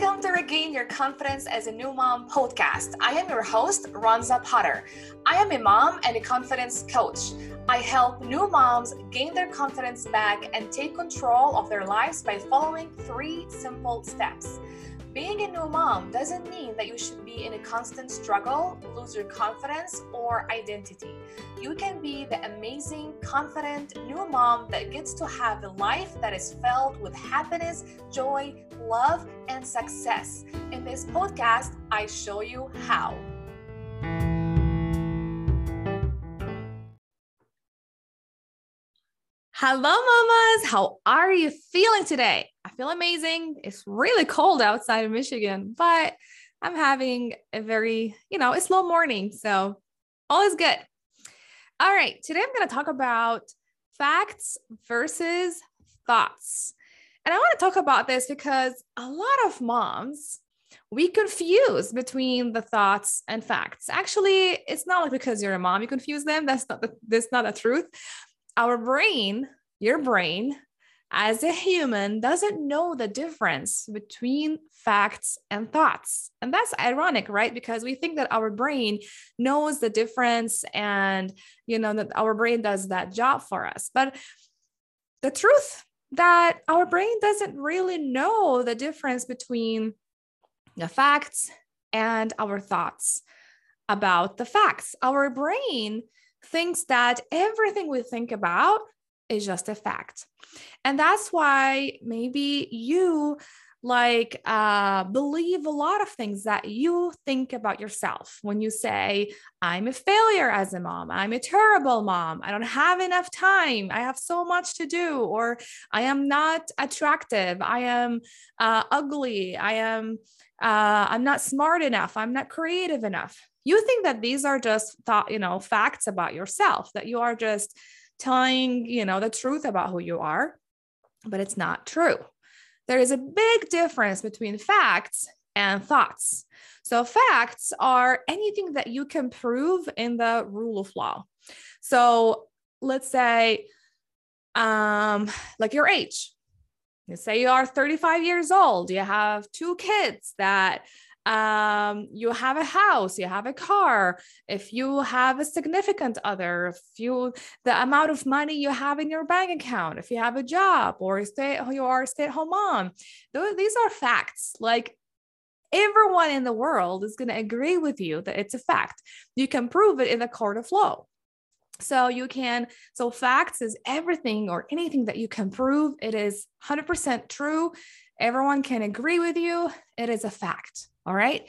Welcome to Regain Your Confidence as a New Mom podcast. I am your host, Ronza Potter. I am a mom and a confidence coach. I help new moms gain their confidence back and take control of their lives by following three simple steps. Being a new mom doesn't mean that you should be in a constant struggle, lose your confidence, or identity. You can be the amazing, confident new mom that gets to have a life that is filled with happiness, joy, love, and success. In this podcast, I show you how. Hello, mamas. How are you feeling today? I feel amazing. It's really cold outside of Michigan, but I'm having a very, you know, a slow morning. So all is good. All right. Today I'm going to talk about facts versus thoughts. And I want to talk about this because a lot of moms, we confuse between the thoughts and facts. Actually, it's not like because you're a mom, you confuse them. That's not the, that's not the truth our brain, your brain, as a human doesn't know the difference between facts and thoughts. And that's ironic, right? Because we think that our brain knows the difference and, you know, that our brain does that job for us. But the truth that our brain doesn't really know the difference between the facts and our thoughts about the facts. Our brain thinks that everything we think about is just a fact. And that's why maybe you like uh, believe a lot of things that you think about yourself when you say i'm a failure as a mom. I'm a terrible mom. I don't have enough time. I have so much to do or i am not attractive. I am uh, ugly. I am uh, i'm not smart enough. I'm not creative enough. You think that these are just thought, you know, facts about yourself, that you are just telling, you know, the truth about who you are, but it's not true. There is a big difference between facts and thoughts. So, facts are anything that you can prove in the rule of law. So, let's say, um, like your age. You say you are 35 years old, you have two kids that um, you have a house, you have a car, if you have a significant other, if you the amount of money you have in your bank account, if you have a job or stay you are a stay-at-home mom, those, these are facts. Like everyone in the world is going to agree with you that it's a fact. You can prove it in the court of law. So you can, so facts is everything or anything that you can prove. It is 100% true. Everyone can agree with you. It is a fact. All right.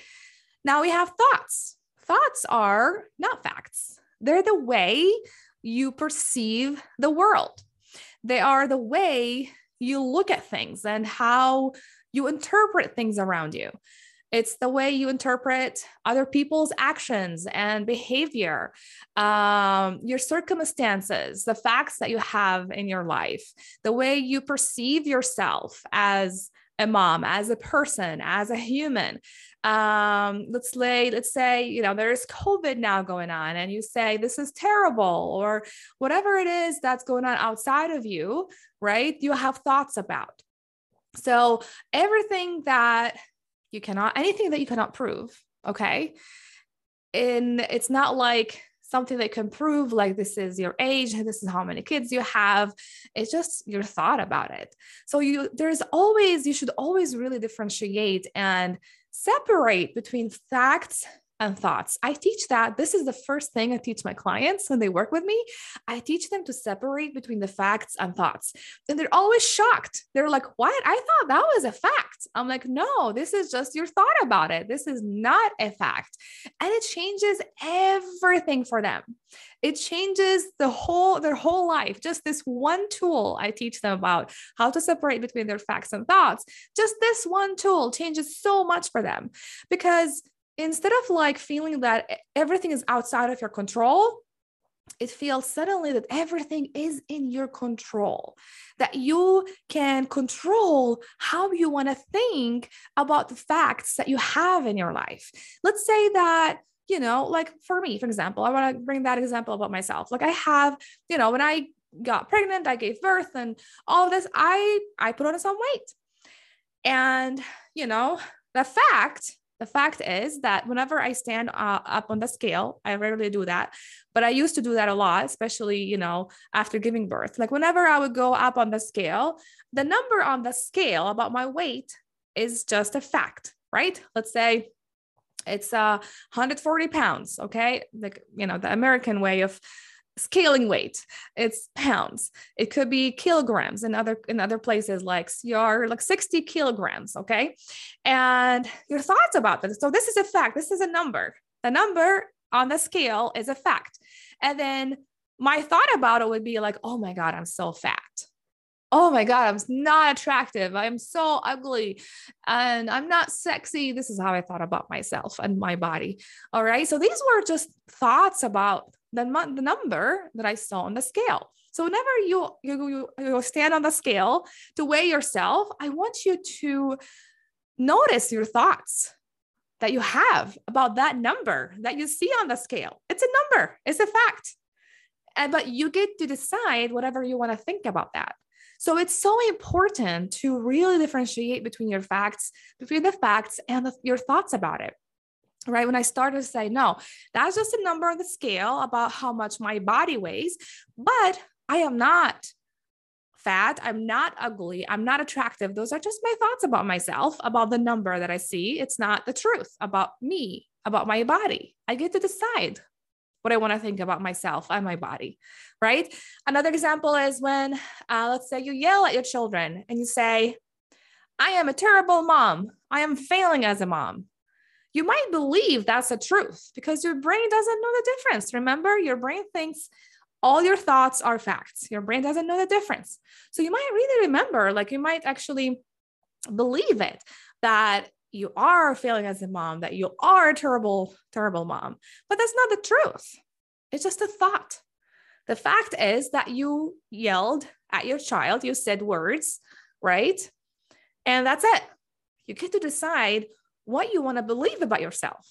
Now we have thoughts. Thoughts are not facts, they're the way you perceive the world, they are the way you look at things and how you interpret things around you. It's the way you interpret other people's actions and behavior, um, your circumstances, the facts that you have in your life, the way you perceive yourself as a mom, as a person, as a human. Um, let's say, let's say, you know, there's COVID now going on, and you say this is terrible, or whatever it is that's going on outside of you, right? You have thoughts about. So everything that you cannot, anything that you cannot prove, okay. And it's not like something that can prove like this is your age this is how many kids you have it's just your thought about it so you there's always you should always really differentiate and separate between facts and thoughts. I teach that. This is the first thing I teach my clients when they work with me. I teach them to separate between the facts and thoughts. And they're always shocked. They're like, What? I thought that was a fact. I'm like, No, this is just your thought about it. This is not a fact. And it changes everything for them. It changes the whole their whole life. Just this one tool I teach them about how to separate between their facts and thoughts. Just this one tool changes so much for them because instead of like feeling that everything is outside of your control, it feels suddenly that everything is in your control, that you can control how you want to think about the facts that you have in your life. Let's say that, you know, like for me, for example, I want to bring that example about myself. Like I have, you know, when I got pregnant, I gave birth and all of this, I I put on some weight. And, you know, The fact the fact is that whenever I stand uh, up on the scale, I rarely do that, but I used to do that a lot, especially, you know, after giving birth. Like whenever I would go up on the scale, the number on the scale about my weight is just a fact, right? Let's say it's uh 140 pounds, okay? Like, you know, the American way of scaling weight. It's pounds. It could be kilograms in other in other places like you're like 60 kilograms okay? And your thoughts about this. So this is a fact. This is a number. The number on the scale is a fact. And then my thought about it would be like oh my god i'm so fat. Oh my god i'm not attractive. I'm so ugly. And i'm not sexy. This is how i thought about myself and my body all right? So these were just thoughts about the, the number that I saw on the scale. So whenever you, you you stand on the scale to weigh yourself, I want you to notice your thoughts that you have about that number that you see on the scale. It's a number, it's a fact. And but you get to decide whatever you want to think about that. So it's so important to really differentiate between your facts, between the facts and the, your thoughts about it right? When I started to say, no, that's just a number on the scale about how much my body weighs, but I am not fat. I'm not ugly. I'm not attractive. Those are just my thoughts about myself, about the number that I see. It's not the truth about me, about my body. I get to decide what I want to think about myself and my body, right? Another example is when, uh, let's say, you yell at your children and you say, I am a terrible mom. I am failing as a mom you might believe that's the truth because your brain doesn't know the difference. Remember, your brain thinks all your thoughts are facts. Your brain doesn't know the difference. So you might really remember, like you might actually believe it that you are failing as a mom, that you are a terrible, terrible mom. But that's not the truth. It's just a thought. The fact is that you yelled at your child, you said words, right? And that's it. You get to decide what you want to believe about yourself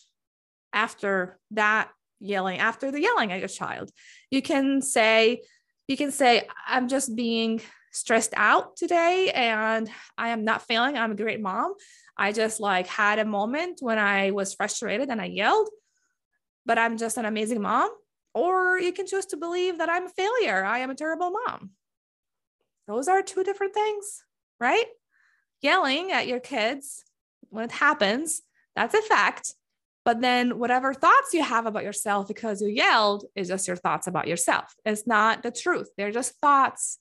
after that yelling after the yelling at your child. You can say you can say i'm just being stressed out today and i am not failing. I'm a great mom. I just like had a moment when i was frustrated and i yelled but i'm just an amazing mom. Or you can choose to believe that i'm a failure. I am a terrible mom. Those are two different things right? Yelling at your kids when it happens, that's a fact. But then whatever thoughts you have about yourself because you yelled is just your thoughts about yourself. It's not the truth. They're just thoughts.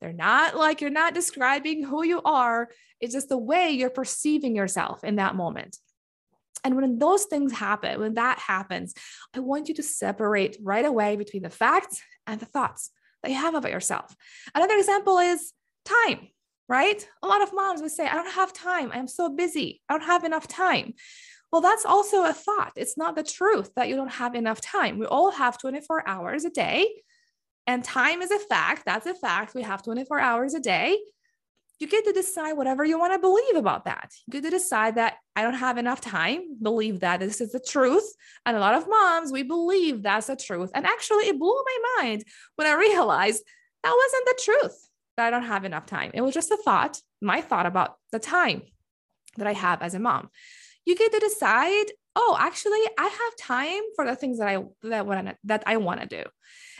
They're not like you're not describing who you are. It's just the way you're perceiving yourself in that moment. And when those things happen, when that happens, I want you to separate right away between the facts and the thoughts that you have about yourself. Another example is time right? A lot of moms would say, I don't have time. I'm so busy. I don't have enough time. Well, that's also a thought. It's not the truth that you don't have enough time. We all have 24 hours a day, and time is a fact. That's a fact. We have 24 hours a day. You get to decide whatever you want to believe about that. You get to decide that I don't have enough time, believe that this is the truth. And a lot of moms, we believe that's the truth. And actually, it blew my mind when I realized that wasn't the truth that I don't have enough time. It was just a thought, my thought about the time that I have as a mom. You get to decide, oh, actually, I have time for the things that I that wanna, that I want to do.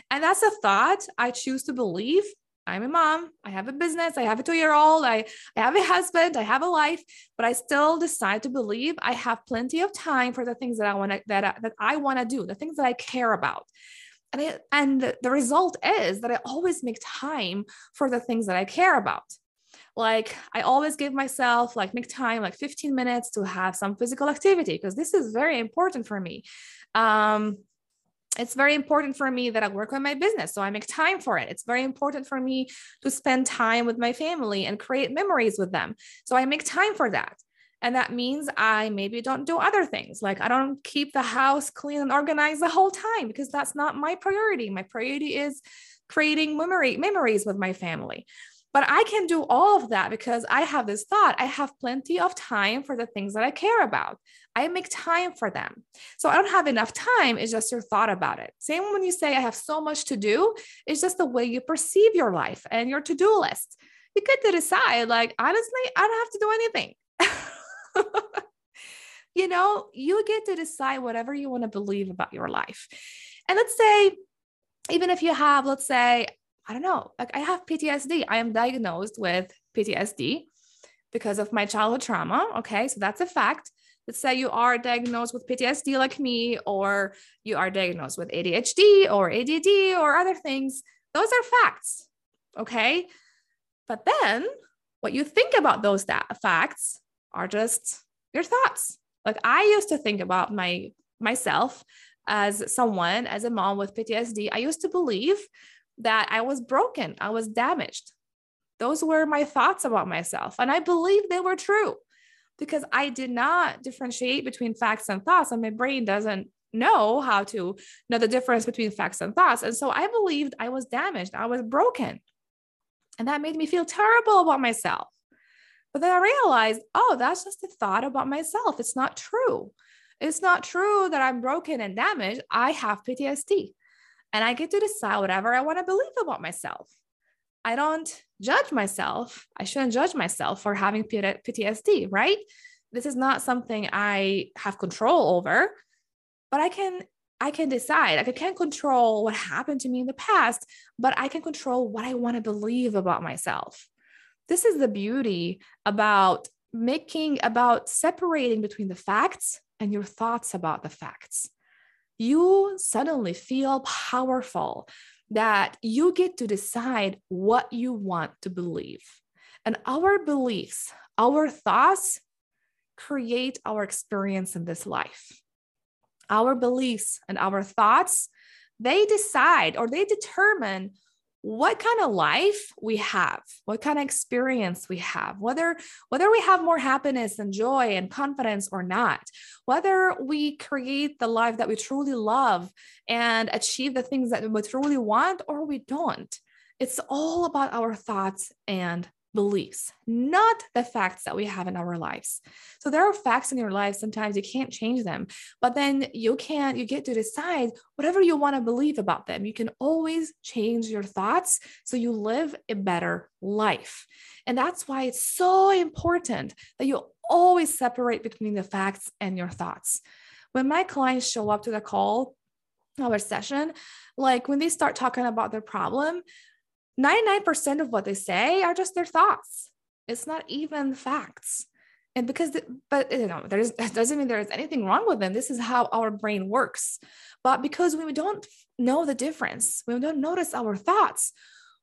And that's a thought I choose to believe. I'm a mom. I have a business. I have a two-year-old. I, I have a husband. I have a life, but I still decide to believe I have plenty of time for the things that I want to that that I want to do, the things that I care about and and the result is that I always make time for the things that I care about. Like I always give myself like make time like 15 minutes to have some physical activity because this is very important for me. Um, it's very important for me that I work on my business. So I make time for it. It's very important for me to spend time with my family and create memories with them. So I make time for that. And that means I maybe don't do other things. Like I don't keep the house clean and organized the whole time because that's not my priority. My priority is creating memory memories with my family. But I can do all of that because I have this thought. I have plenty of time for the things that I care about. I make time for them. So I don't have enough time. It's just your thought about it. Same when you say I have so much to do, it's just the way you perceive your life and your to do list. You get to decide, like, honestly, I don't have to do anything. you know, you get to decide whatever you want to believe about your life. And let's say, even if you have, let's say, I don't know, like I have PTSD, I am diagnosed with PTSD because of my childhood trauma. Okay, so that's a fact. Let's say you are diagnosed with PTSD like me, or you are diagnosed with ADHD or ADD or other things. Those are facts. Okay. But then what you think about those facts are just your thoughts. Like I used to think about my myself as someone, as a mom with PTSD. I used to believe that I was broken, I was damaged. Those were my thoughts about myself. And I believe they were true because I did not differentiate between facts and thoughts, and my brain doesn't know how to know the difference between facts and thoughts. And so I believed I was damaged, I was broken. And that made me feel terrible about myself. But then I realized, oh, that's just a thought about myself. It's not true. It's not true that I'm broken and damaged. I have PTSD and I get to decide whatever I want to believe about myself. I don't judge myself. I shouldn't judge myself for having PTSD, right? This is not something I have control over, but I can I can decide. Like I can't control what happened to me in the past, but I can control what I want to believe about myself. This is the beauty about making about separating between the facts and your thoughts about the facts. You suddenly feel powerful that you get to decide what you want to believe. And our beliefs, our thoughts create our experience in this life. Our beliefs and our thoughts, they decide or they determine what kind of life we have what kind of experience we have whether whether we have more happiness and joy and confidence or not whether we create the life that we truly love and achieve the things that we truly want or we don't. It's all about our thoughts and beliefs, not the facts that we have in our lives. So there are facts in your life. Sometimes you can't change them, but then you can, you get to decide whatever you want to believe about them. You can always change your thoughts so you live a better life. And that's why it's so important that you always separate between the facts and your thoughts. When my clients show up to the call, our session, like when they start talking about their problem, 99% of what they say are just their thoughts. It's not even facts. And because, but you know, there's that doesn't mean there's anything wrong with them. This is how our brain works. But because we don't know the difference, we don't notice our thoughts,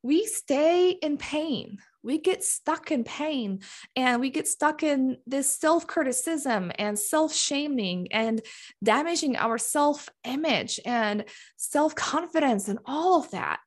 we stay in pain. We get stuck in pain and we get stuck in this self criticism and self shaming and damaging our self image and self confidence and all of that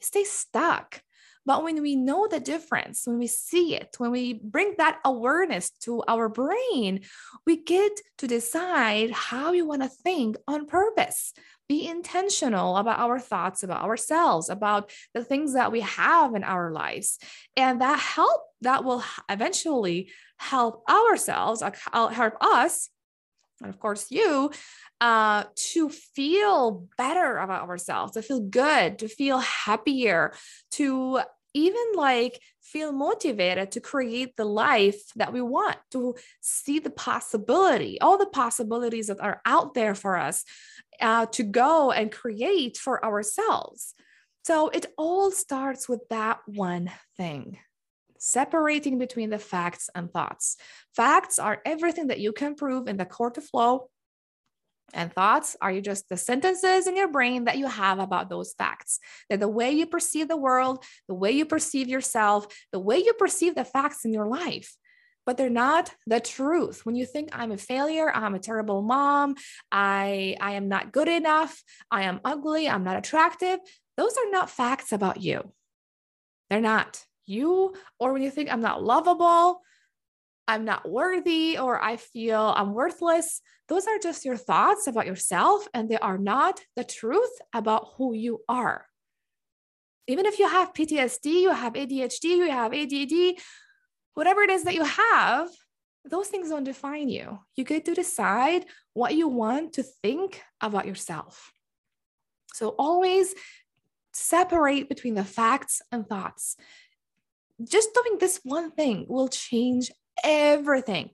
stay stuck. But when we know the difference, when we see it, when we bring that awareness to our brain, we get to decide how we want to think on purpose. Be intentional about our thoughts about ourselves, about the things that we have in our lives. And that help that will eventually help ourselves, uh, help us, and of course you, uh, to feel better about ourselves, to feel good, to feel happier, to even like feel motivated to create the life that we want, to see the possibility, all the possibilities that are out there for us uh, to go and create for ourselves. So it all starts with that one thing separating between the facts and thoughts. Facts are everything that you can prove in the court of law and thoughts are you just the sentences in your brain that you have about those facts. They're the way you perceive the world, the way you perceive yourself, the way you perceive the facts in your life. But they're not the truth. When you think I'm a failure, I'm a terrible mom, I, I am not good enough, I am ugly, I'm not attractive, those are not facts about you. They're not. You, or when you think I'm not lovable, I'm not worthy or I feel I'm worthless. Those are just your thoughts about yourself, and they are not the truth about who you are. Even if you have PTSD, you have ADHD, you have ADD, whatever it is that you have, those things don't define you. You get to decide what you want to think about yourself. So always separate between the facts and thoughts. Just doing this one thing will change everything.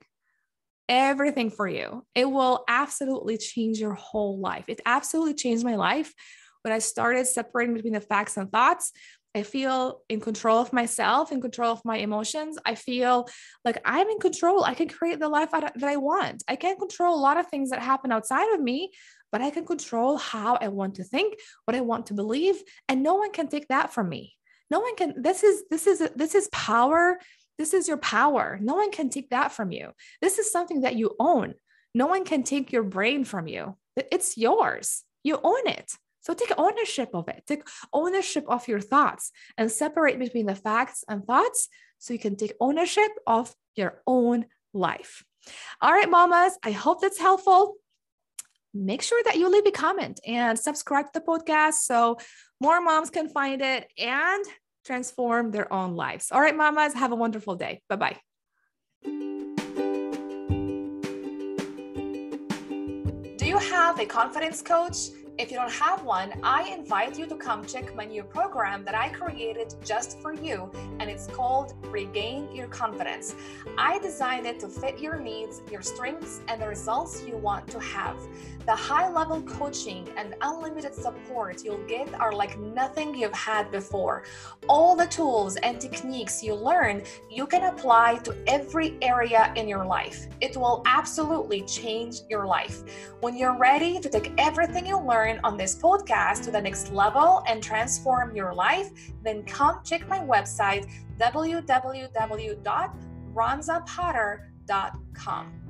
everything for you. It will absolutely change your whole life. It absolutely changed my life when I started separating between the facts and thoughts. I feel in control of myself, in control of my emotions. I feel like I'm in control. I can create the life that I want. I can't control a lot of things that happen outside of me, but I can control how I want to think, what I want to believe, and no one can take that from me. No one can this is this is this is power. This is your power. No one can take that from you. This is something that you own. No one can take your brain from you. It's yours. You own it. So take ownership of it. Take ownership of your thoughts and separate between the facts and thoughts so you can take ownership of your own life. All right, mamas, I hope that's helpful. Make sure that you leave a comment and subscribe to the podcast so more moms can find it and transform their own lives. All right, mamas, have a wonderful day. Bye bye. Do you have a confidence coach? If you don't have one, I invite you to come check my new program that I created just for you, and it's called Regain Your Confidence. I designed it to fit your needs, your strengths, and the results you want to have. The high level coaching and unlimited support you'll get are like nothing you've had before. All the tools and techniques you learn, you can apply to every area in your life. It will absolutely change your life. When you're ready to take everything you learn on this podcast to the next level and transform your life, then come check my website www.ronzapotter.com.